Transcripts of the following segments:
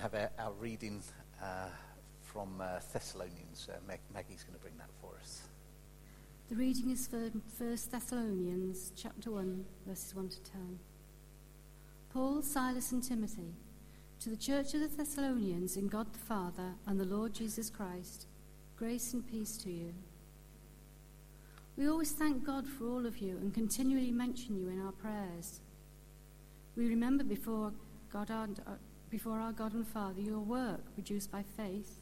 to have our, reading uh, from uh, Thessalonians. Uh, Meg- Maggie's going to bring that for us. The reading is from 1 Thessalonians chapter 1, verses 1 to 10. Paul, Silas, and Timothy, to the church of the Thessalonians in God the Father and the Lord Jesus Christ, grace and peace to you. We always thank God for all of you and continually mention you in our prayers. We remember before God our, before our God and Father your work produced by faith,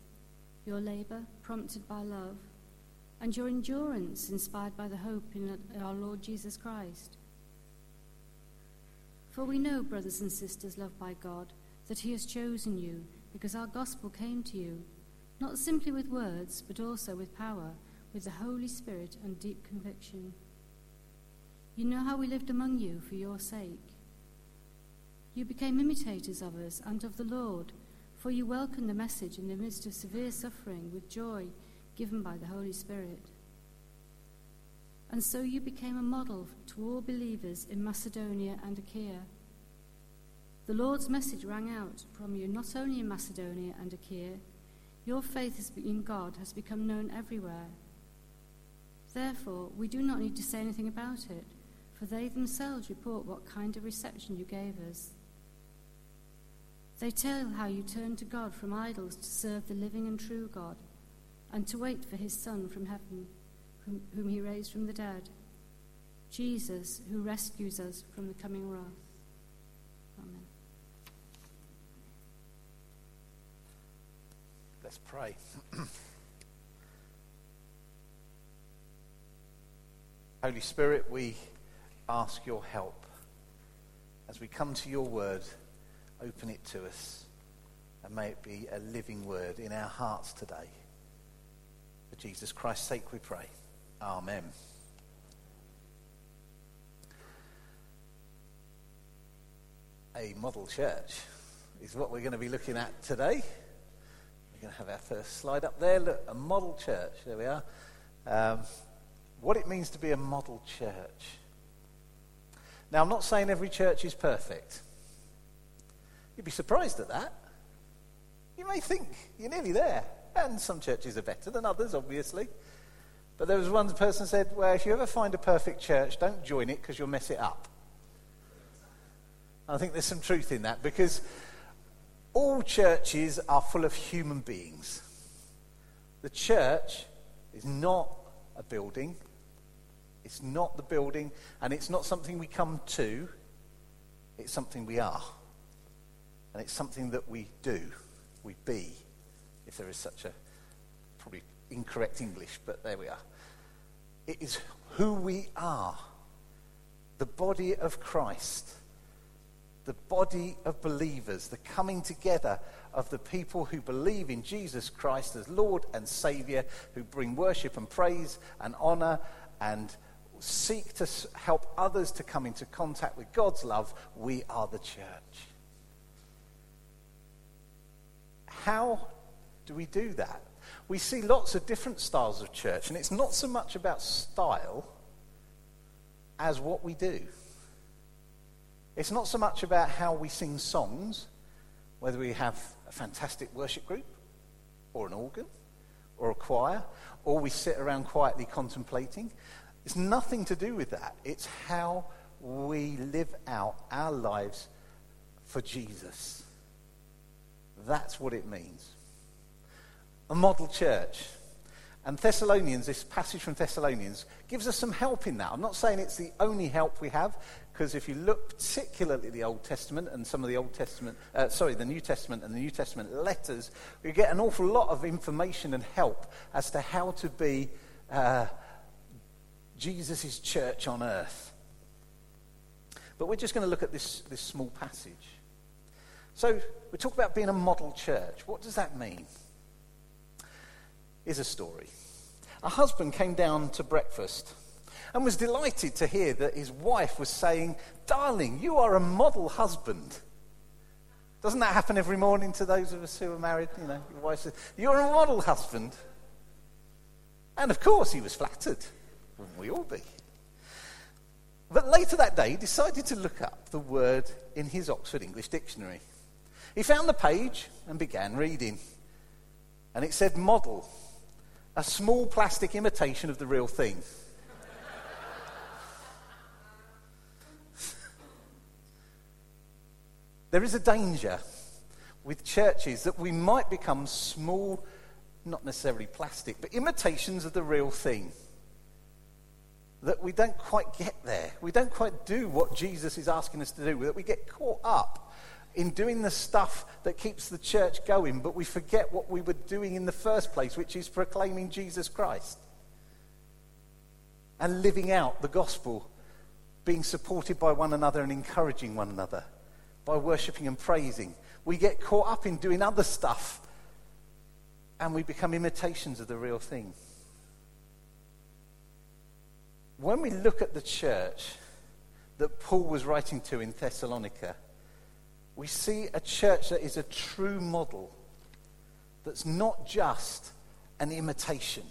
your labour prompted by love, and your endurance inspired by the hope in our Lord Jesus Christ. For we know, brothers and sisters loved by God, that He has chosen you because our gospel came to you, not simply with words, but also with power, with the Holy Spirit and deep conviction. You know how we lived among you for your sake. You became imitators of us and of the Lord, for you welcomed the message in the midst of severe suffering with joy given by the Holy Spirit. And so you became a model to all believers in Macedonia and Achaia. The Lord's message rang out from you not only in Macedonia and Achaia, your faith in God has become known everywhere. Therefore, we do not need to say anything about it, for they themselves report what kind of reception you gave us. They tell how you turned to God from idols to serve the living and true God, and to wait for his Son from heaven, whom, whom he raised from the dead, Jesus, who rescues us from the coming wrath. Amen. Let's pray. Holy Spirit, we ask your help as we come to your word. Open it to us, and may it be a living word in our hearts today. For Jesus Christ's sake, we pray. Amen. A model church is what we're going to be looking at today. We're going to have our first slide up there. Look, a model church. There we are. Um, what it means to be a model church. Now, I'm not saying every church is perfect. You'd be surprised at that. You may think you're nearly there. And some churches are better than others, obviously. But there was one person said, Well, if you ever find a perfect church, don't join it because you'll mess it up. I think there's some truth in that because all churches are full of human beings. The church is not a building, it's not the building, and it's not something we come to, it's something we are. And it's something that we do, we be, if there is such a probably incorrect English, but there we are. It is who we are, the body of Christ, the body of believers, the coming together of the people who believe in Jesus Christ as Lord and Saviour, who bring worship and praise and honour and seek to help others to come into contact with God's love. We are the church. How do we do that? We see lots of different styles of church, and it's not so much about style as what we do. It's not so much about how we sing songs, whether we have a fantastic worship group, or an organ, or a choir, or we sit around quietly contemplating. It's nothing to do with that. It's how we live out our lives for Jesus. That's what it means. A model church. And Thessalonians, this passage from Thessalonians, gives us some help in that. I'm not saying it's the only help we have, because if you look particularly at the Old Testament and some of the Old Testament, uh, sorry, the New Testament and the New Testament letters, we get an awful lot of information and help as to how to be uh, Jesus' church on earth. But we're just going to look at this, this small passage. So we talk about being a model church. What does that mean? Here's a story. A husband came down to breakfast and was delighted to hear that his wife was saying, Darling, you are a model husband. Doesn't that happen every morning to those of us who are married? You know, your wife says, You're a model husband. And of course, he was flattered. Wouldn't we all be? But later that day, he decided to look up the word in his Oxford English Dictionary. He found the page and began reading. And it said model, a small plastic imitation of the real thing. there is a danger with churches that we might become small, not necessarily plastic, but imitations of the real thing. That we don't quite get there. We don't quite do what Jesus is asking us to do. That we get caught up in doing the stuff that keeps the church going, but we forget what we were doing in the first place, which is proclaiming Jesus Christ and living out the gospel, being supported by one another and encouraging one another by worshipping and praising. We get caught up in doing other stuff and we become imitations of the real thing. When we look at the church that Paul was writing to in Thessalonica, we see a church that is a true model, that's not just an imitation.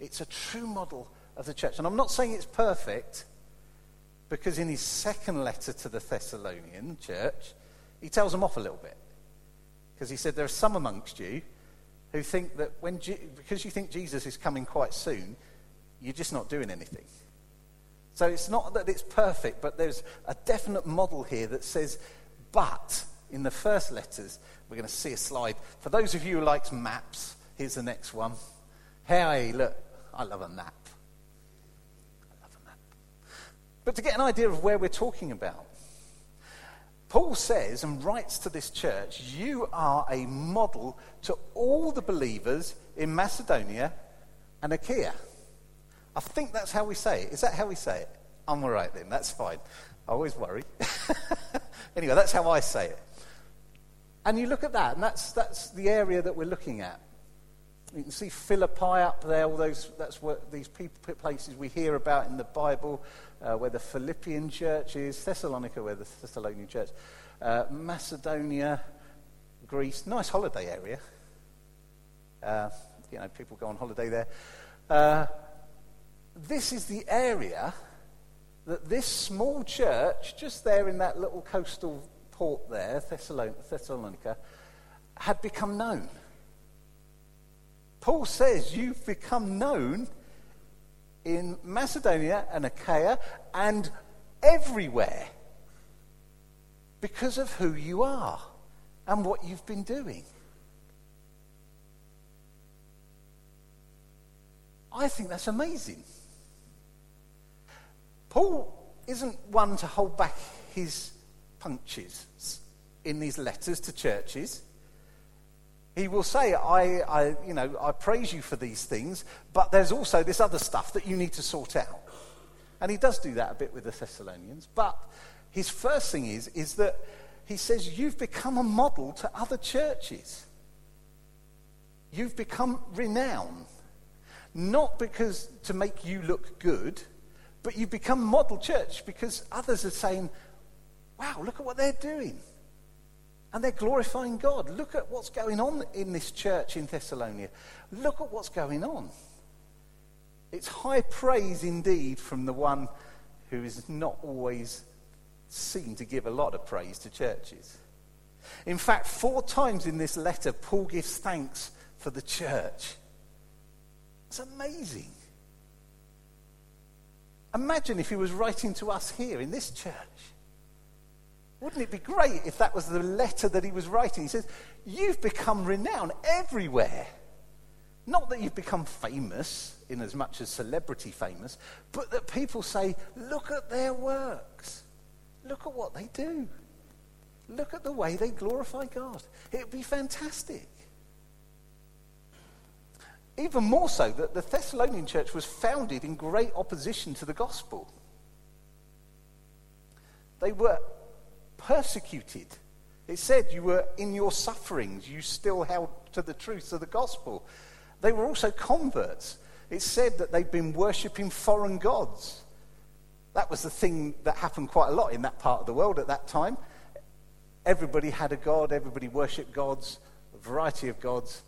It's a true model of the church. And I'm not saying it's perfect, because in his second letter to the Thessalonian church, he tells them off a little bit. Because he said, There are some amongst you who think that when, because you think Jesus is coming quite soon, you're just not doing anything. So it's not that it's perfect, but there's a definite model here that says, but in the first letters, we're going to see a slide. For those of you who likes maps, here's the next one. Hey, look, I love a map. I love a map. But to get an idea of where we're talking about, Paul says and writes to this church, you are a model to all the believers in Macedonia and Achaia. I think that's how we say it. Is that how we say it? I'm all right then, that's fine. I always worry. anyway, that's how I say it. And you look at that, and that's, that's the area that we're looking at. You can see Philippi up there, all those, that's what these people, places we hear about in the Bible, uh, where the Philippian church is, Thessalonica, where the Thessalonian church, uh, Macedonia, Greece, nice holiday area. Uh, you know, people go on holiday there. This is the area that this small church, just there in that little coastal port there, Thessalonica, had become known. Paul says, You've become known in Macedonia and Achaia and everywhere because of who you are and what you've been doing. I think that's amazing. Paul isn't one to hold back his punches in these letters to churches. He will say, I, I, you know, I praise you for these things, but there's also this other stuff that you need to sort out. And he does do that a bit with the Thessalonians. But his first thing is, is that he says, You've become a model to other churches. You've become renowned. Not because to make you look good, but you've become model church because others are saying, wow, look at what they're doing. And they're glorifying God. Look at what's going on in this church in Thessalonica. Look at what's going on. It's high praise indeed from the one who is not always seen to give a lot of praise to churches. In fact, four times in this letter, Paul gives thanks for the church. It's amazing. Imagine if he was writing to us here in this church. Wouldn't it be great if that was the letter that he was writing? He says, You've become renowned everywhere. Not that you've become famous in as much as celebrity famous, but that people say, Look at their works. Look at what they do. Look at the way they glorify God. It would be fantastic. Even more so that the Thessalonian church was founded in great opposition to the gospel. They were persecuted. It said you were in your sufferings, you still held to the truth of the gospel. They were also converts. It said that they'd been worshipping foreign gods. That was the thing that happened quite a lot in that part of the world at that time. Everybody had a god, everybody worshipped gods, a variety of gods.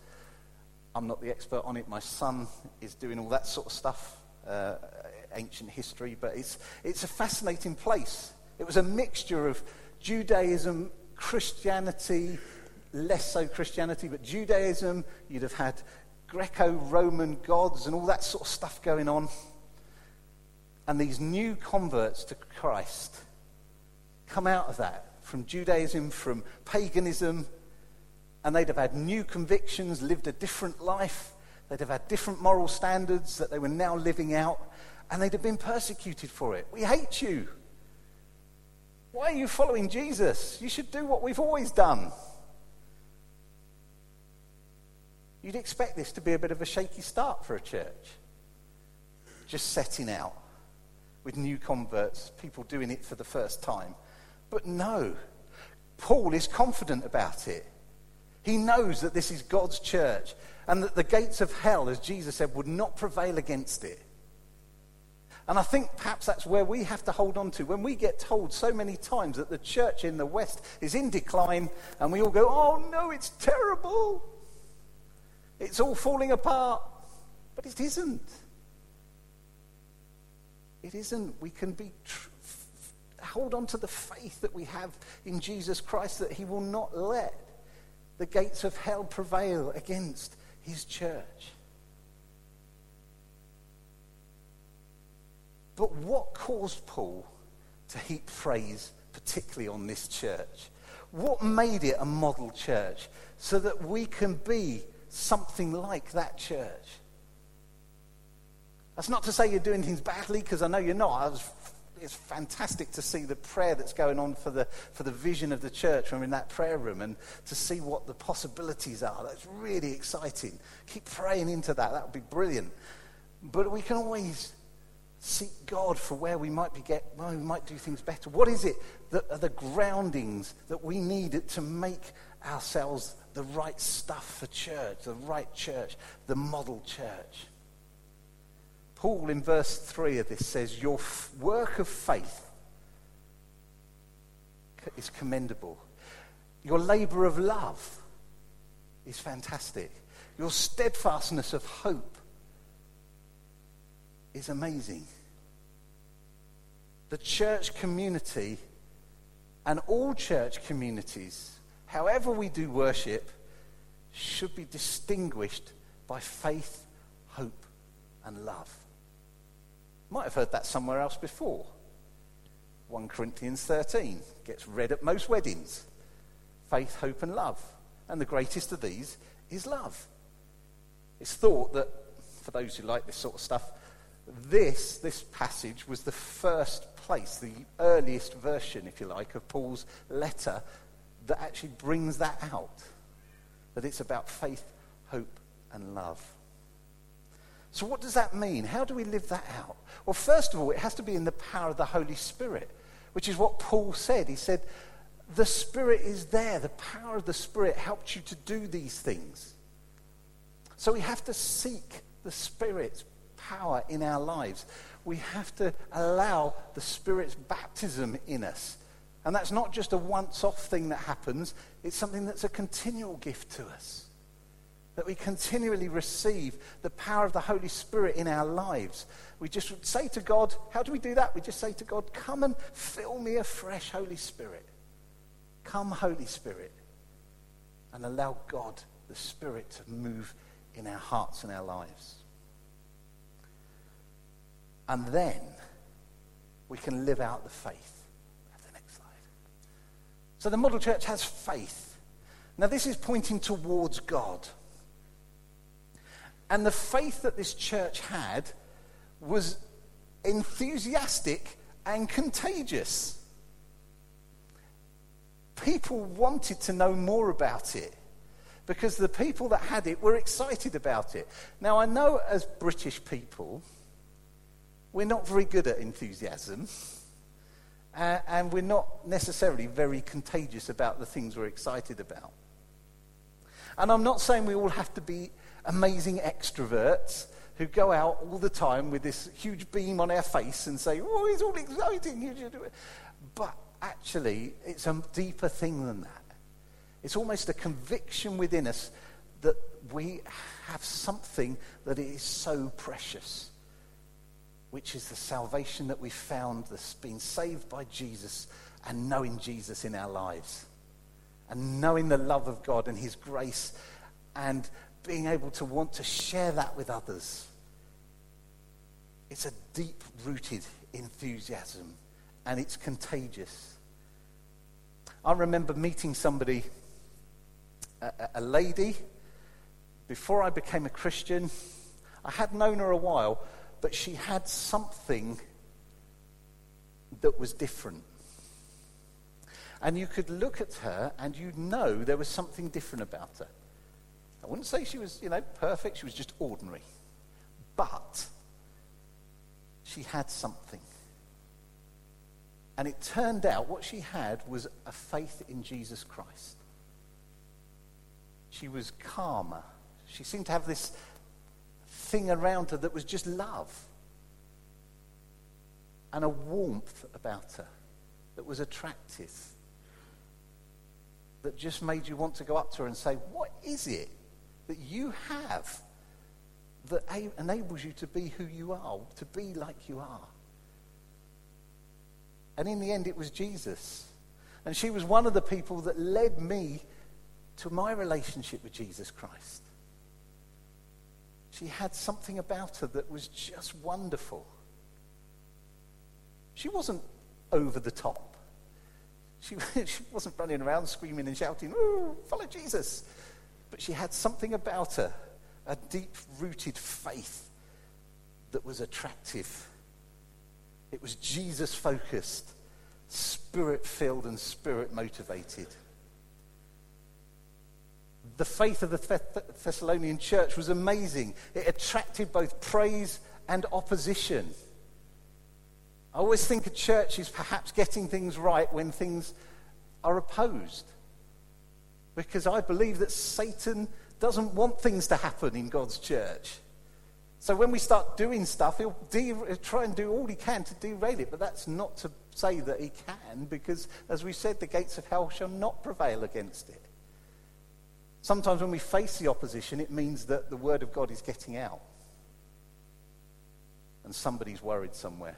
I'm not the expert on it. My son is doing all that sort of stuff, uh, ancient history, but it's, it's a fascinating place. It was a mixture of Judaism Christianity, less so Christianity, but Judaism. You'd have had Greco Roman gods and all that sort of stuff going on. And these new converts to Christ come out of that from Judaism, from paganism, and they'd have had new convictions, lived a different life. They'd have had different moral standards that they were now living out, and they'd have been persecuted for it. We hate you. Why are you following Jesus? You should do what we've always done. You'd expect this to be a bit of a shaky start for a church. Just setting out with new converts, people doing it for the first time. But no, Paul is confident about it. He knows that this is God's church and that the gates of hell, as Jesus said, would not prevail against it. And I think perhaps that's where we have to hold on to. When we get told so many times that the church in the West is in decline, and we all go, oh no, it's terrible. It's all falling apart. But it isn't. It isn't. We can be tr- hold on to the faith that we have in Jesus Christ that he will not let the gates of hell prevail against his church. But what caused Paul to heap praise, particularly on this church? What made it a model church so that we can be something like that church? That's not to say you're doing things badly, because I know you're not. Was, it's fantastic to see the prayer that's going on for the, for the vision of the church when we're in that prayer room and to see what the possibilities are. That's really exciting. Keep praying into that. That would be brilliant. But we can always seek God for where we might be get, well, we might do things better. What is it that are the groundings that we need to make ourselves the right stuff for church, the right church, the model church? Paul, in verse 3 of this, says, Your f- work of faith is commendable. Your labor of love is fantastic. Your steadfastness of hope is amazing. The church community and all church communities, however we do worship, should be distinguished by faith, hope, and love. Might have heard that somewhere else before. 1 Corinthians 13 gets read at most weddings. Faith, hope, and love. And the greatest of these is love. It's thought that, for those who like this sort of stuff, this, this passage was the first place, the earliest version, if you like, of Paul's letter that actually brings that out. That it's about faith, hope, and love. So, what does that mean? How do we live that out? Well, first of all, it has to be in the power of the Holy Spirit, which is what Paul said. He said, The Spirit is there. The power of the Spirit helps you to do these things. So, we have to seek the Spirit's power in our lives. We have to allow the Spirit's baptism in us. And that's not just a once off thing that happens, it's something that's a continual gift to us that we continually receive the power of the Holy Spirit in our lives. We just say to God, how do we do that? We just say to God, come and fill me afresh, Holy Spirit. Come, Holy Spirit, and allow God, the Spirit, to move in our hearts and our lives. And then we can live out the faith. Have the next slide. So the model church has faith. Now, this is pointing towards God. And the faith that this church had was enthusiastic and contagious. People wanted to know more about it because the people that had it were excited about it. Now, I know as British people, we're not very good at enthusiasm, uh, and we're not necessarily very contagious about the things we're excited about. And I'm not saying we all have to be amazing extroverts who go out all the time with this huge beam on their face and say, oh, it's all exciting. But actually, it's a deeper thing than that. It's almost a conviction within us that we have something that is so precious, which is the salvation that we found that's been saved by Jesus and knowing Jesus in our lives. and knowing the love of God and His grace and being able to want to share that with others. It's a deep rooted enthusiasm and it's contagious. I remember meeting somebody, a, a lady, before I became a Christian. I had known her a while, but she had something that was different. And you could look at her and you'd know there was something different about her. I wouldn't say she was, you know, perfect. She was just ordinary. But she had something. And it turned out what she had was a faith in Jesus Christ. She was calmer. She seemed to have this thing around her that was just love and a warmth about her that was attractive, that just made you want to go up to her and say, What is it that you have that enables you to be who you are, to be like you are? And in the end, it was Jesus. And she was one of the people that led me to my relationship with Jesus Christ. She had something about her that was just wonderful. She wasn't over the top. She, she wasn't running around screaming and shouting, follow Jesus. But she had something about her, a deep rooted faith that was attractive. It was Jesus focused, spirit filled, and spirit motivated. The faith of the Thessalonian church was amazing. It attracted both praise and opposition. I always think a church is perhaps getting things right when things are opposed. Because I believe that Satan doesn't want things to happen in God's church. So when we start doing stuff, he'll de- try and do all he can to derail it. But that's not to say that he can, because as we said, the gates of hell shall not prevail against it. Sometimes when we face the opposition, it means that the word of God is getting out. And somebody's worried somewhere.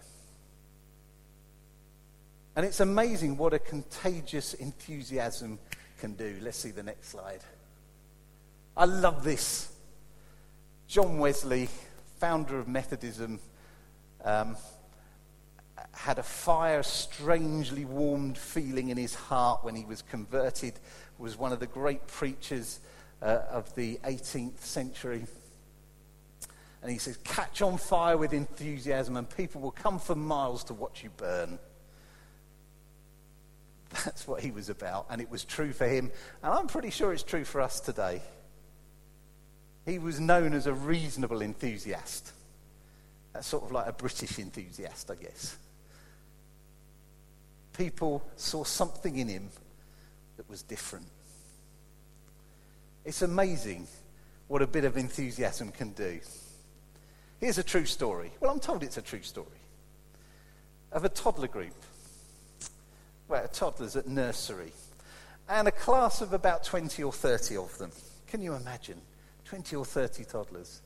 And it's amazing what a contagious enthusiasm can do. Let's see the next slide. I love this. John Wesley, founder of Methodism, um, had a fire, strangely warmed feeling in his heart when he was converted, was one of the great preachers uh, of the 18th century. And he says, Catch on fire with enthusiasm, and people will come for miles to watch you burn. That's what he was about, and it was true for him. And I'm pretty sure it's true for us today. He was known as a reasonable enthusiast. That's sort of like a British enthusiast, I guess. People saw something in him that was different. It's amazing what a bit of enthusiasm can do. Here's a true story. Well, I'm told it's a true story of a toddler group well, toddlers at nursery, and a class of about 20 or 30 of them. Can you imagine? 20 or 30 toddlers.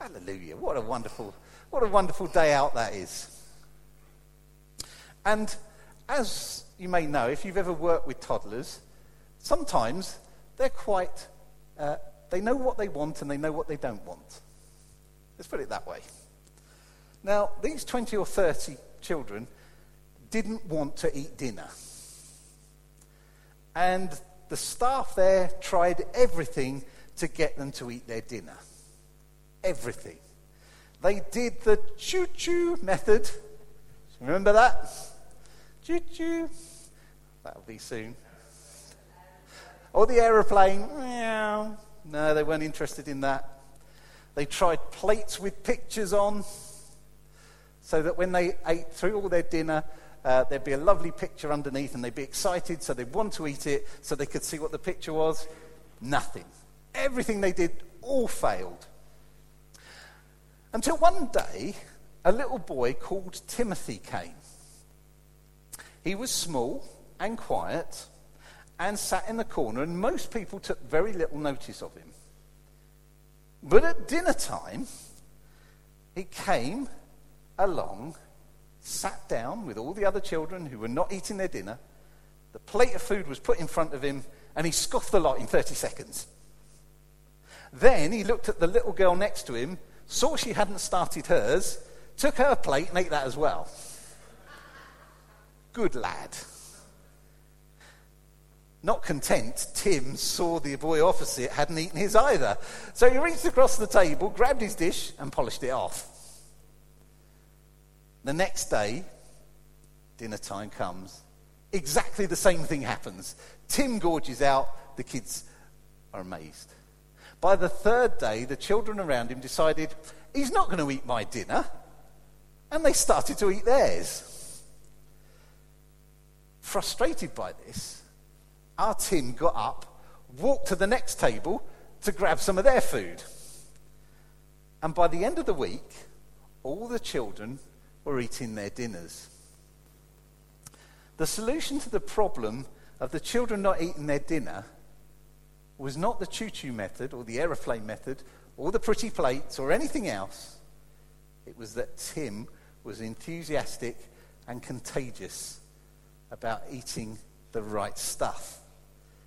Hallelujah. What a wonderful, what a wonderful day out that is. And as you may know, if you've ever worked with toddlers, sometimes they're quite, uh, they know what they want and they know what they don't want. Let's put it that way. Now, these 20 or 30 children didn't want to eat dinner. And the staff there tried everything to get them to eat their dinner. Everything. They did the choo choo method. Remember that? Choo choo. That'll be soon. Or the aeroplane. Meow. No, they weren't interested in that. They tried plates with pictures on so that when they ate through all their dinner, uh, there'd be a lovely picture underneath and they'd be excited, so they'd want to eat it so they could see what the picture was. Nothing. Everything they did all failed. Until one day, a little boy called Timothy came. He was small and quiet and sat in the corner, and most people took very little notice of him. But at dinner time, he came along sat down with all the other children who were not eating their dinner The plate of food was put in front of him, and he scoffed the lot in 30 seconds. Then he looked at the little girl next to him, saw she hadn't started hers, took her plate and ate that as well. Good lad. Not content, Tim saw the boy opposite hadn't eaten his either. So he reached across the table, grabbed his dish, and polished it off. The next day, dinner time comes. Exactly the same thing happens. Tim gorges out, the kids are amazed. By the third day, the children around him decided, he's not going to eat my dinner. And they started to eat theirs. Frustrated by this, our Tim got up, walked to the next table to grab some of their food. And by the end of the week, all the children were eating their dinners. The solution to the problem of the children not eating their dinner was not the choo choo method or the aeroplane method or the pretty plates or anything else. It was that Tim was enthusiastic and contagious about eating the right stuff.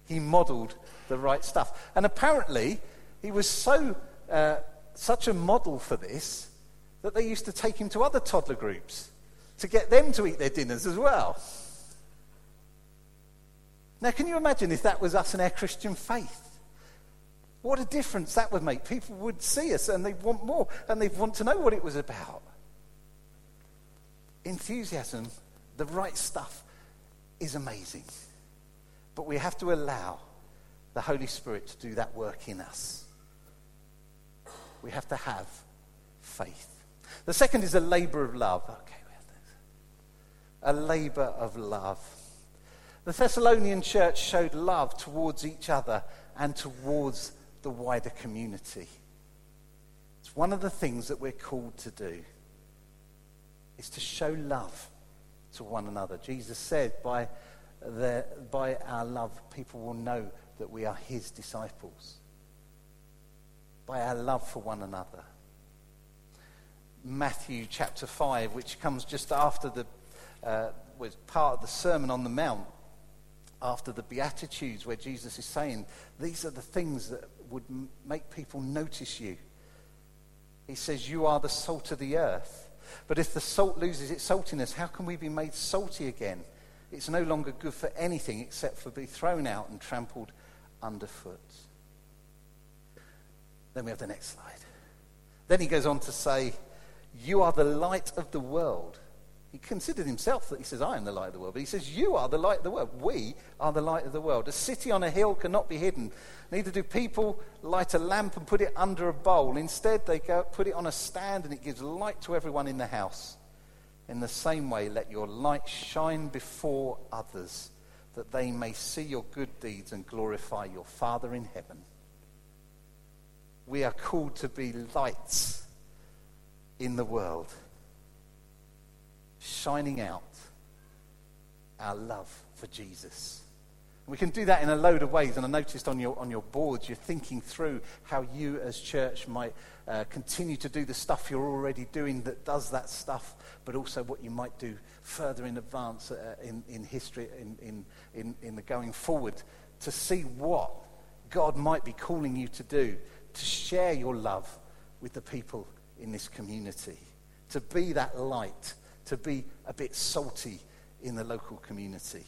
He modeled the right stuff. And apparently, he was so, uh, such a model for this that they used to take him to other toddler groups to get them to eat their dinners as well. Now, can you imagine if that was us in our Christian faith? What a difference that would make. People would see us and they'd want more and they'd want to know what it was about. Enthusiasm, the right stuff, is amazing. But we have to allow the Holy Spirit to do that work in us. We have to have faith. The second is a labor of love. Okay, we have this. A labor of love. The Thessalonian church showed love towards each other and towards the wider community. It's one of the things that we're called to do is to show love to one another. Jesus said, by, the, by our love, people will know that we are his disciples. By our love for one another. Matthew chapter 5, which comes just after the, uh, was part of the Sermon on the Mount, after the Beatitudes, where Jesus is saying, These are the things that would m- make people notice you. He says, You are the salt of the earth. But if the salt loses its saltiness, how can we be made salty again? It's no longer good for anything except for be thrown out and trampled underfoot. Then we have the next slide. Then he goes on to say, You are the light of the world. He considered himself that he says, I am the light of the world. But he says, You are the light of the world. We are the light of the world. A city on a hill cannot be hidden. Neither do people light a lamp and put it under a bowl. Instead, they go, put it on a stand and it gives light to everyone in the house. In the same way, let your light shine before others, that they may see your good deeds and glorify your Father in heaven. We are called to be lights in the world shining out our love for Jesus. We can do that in a load of ways, and I noticed on your, on your boards you're thinking through how you as church might uh, continue to do the stuff you're already doing that does that stuff, but also what you might do further in advance uh, in, in history, in, in, in, in the going forward, to see what God might be calling you to do, to share your love with the people in this community, to be that light to be a bit salty in the local community.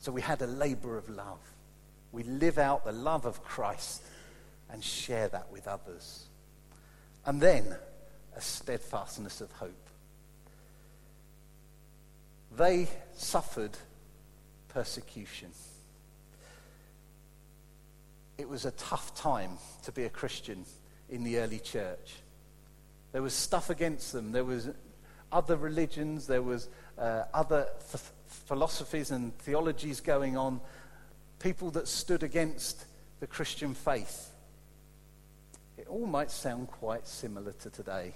So we had a labor of love. We live out the love of Christ and share that with others. And then a steadfastness of hope. They suffered persecution. It was a tough time to be a Christian in the early church. There was stuff against them. There was other religions. There was uh, other th- philosophies and theologies going on. People that stood against the Christian faith. It all might sound quite similar to today.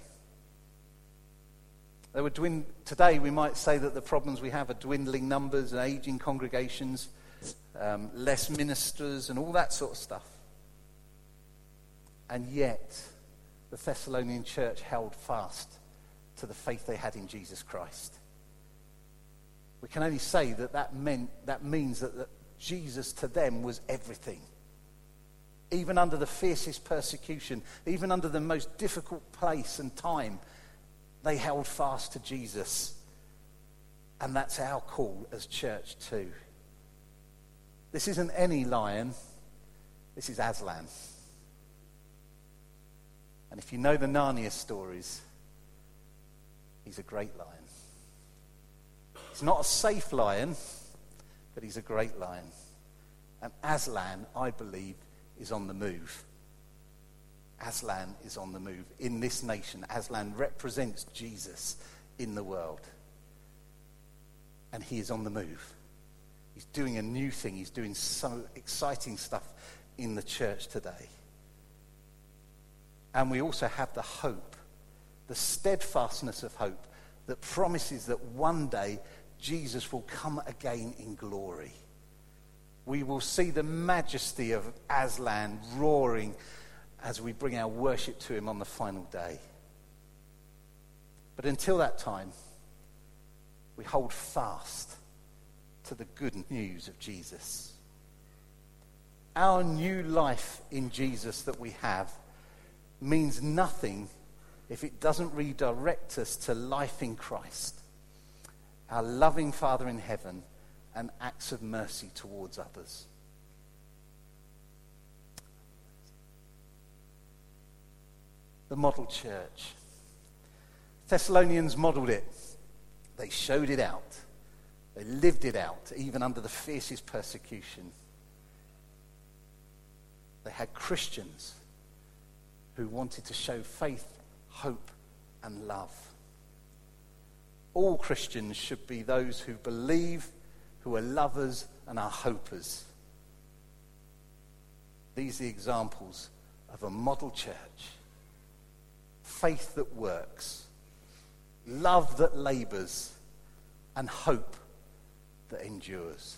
They were dwind- today, we might say that the problems we have are dwindling numbers and aging congregations, um, less ministers, and all that sort of stuff. And yet, the Thessalonian church held fast to the faith they had in Jesus Christ. We can only say that that, meant, that means that, that Jesus to them was everything. Even under the fiercest persecution, even under the most difficult place and time, they held fast to Jesus. And that's our call as church too. This isn't any lion, this is Aslan. And if you know the Narnia stories, he's a great lion. He's not a safe lion, but he's a great lion. And Aslan, I believe, is on the move. Aslan is on the move in this nation. Aslan represents Jesus in the world. And he is on the move. He's doing a new thing. He's doing some exciting stuff in the church today. And we also have the hope, the steadfastness of hope that promises that one day Jesus will come again in glory. We will see the majesty of Aslan roaring as we bring our worship to him on the final day. But until that time, we hold fast to the good news of Jesus. Our new life in Jesus that we have means nothing if it doesn't redirect us to life in Christ, our loving Father in heaven, and acts of mercy towards others. The model church. Thessalonians modeled it. They showed it out. They lived it out, even under the fiercest persecution. They had Christians who wanted to show faith, hope, and love. All Christians should be those who believe, who are lovers, and are hopers. These are the examples of a model church. Faith that works, love that labors, and hope that endures.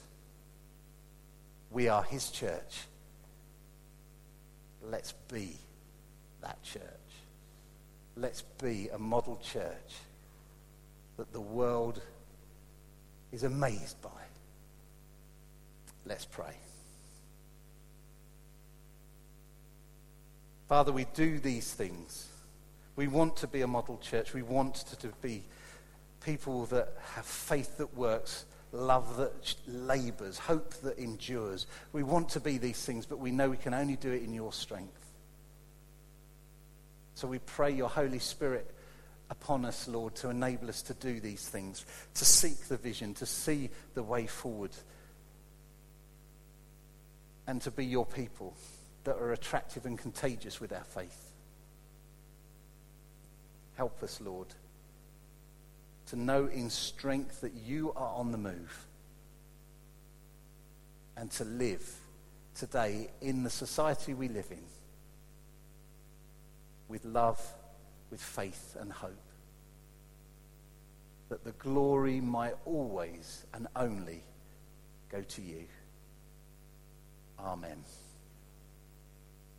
We are his church. Let's be that church. Let's be a model church that the world is amazed by. Let's pray. Father, we do these things. We want to be a model church. We want to, to be people that have faith that works, love that labors, hope that endures. We want to be these things, but we know we can only do it in your strength. So we pray your Holy Spirit upon us, Lord, to enable us to do these things, to seek the vision, to see the way forward, and to be your people that are attractive and contagious with our faith. Help us, Lord, to know in strength that you are on the move and to live today in the society we live in with love, with faith and hope. That the glory might always and only go to you. Amen.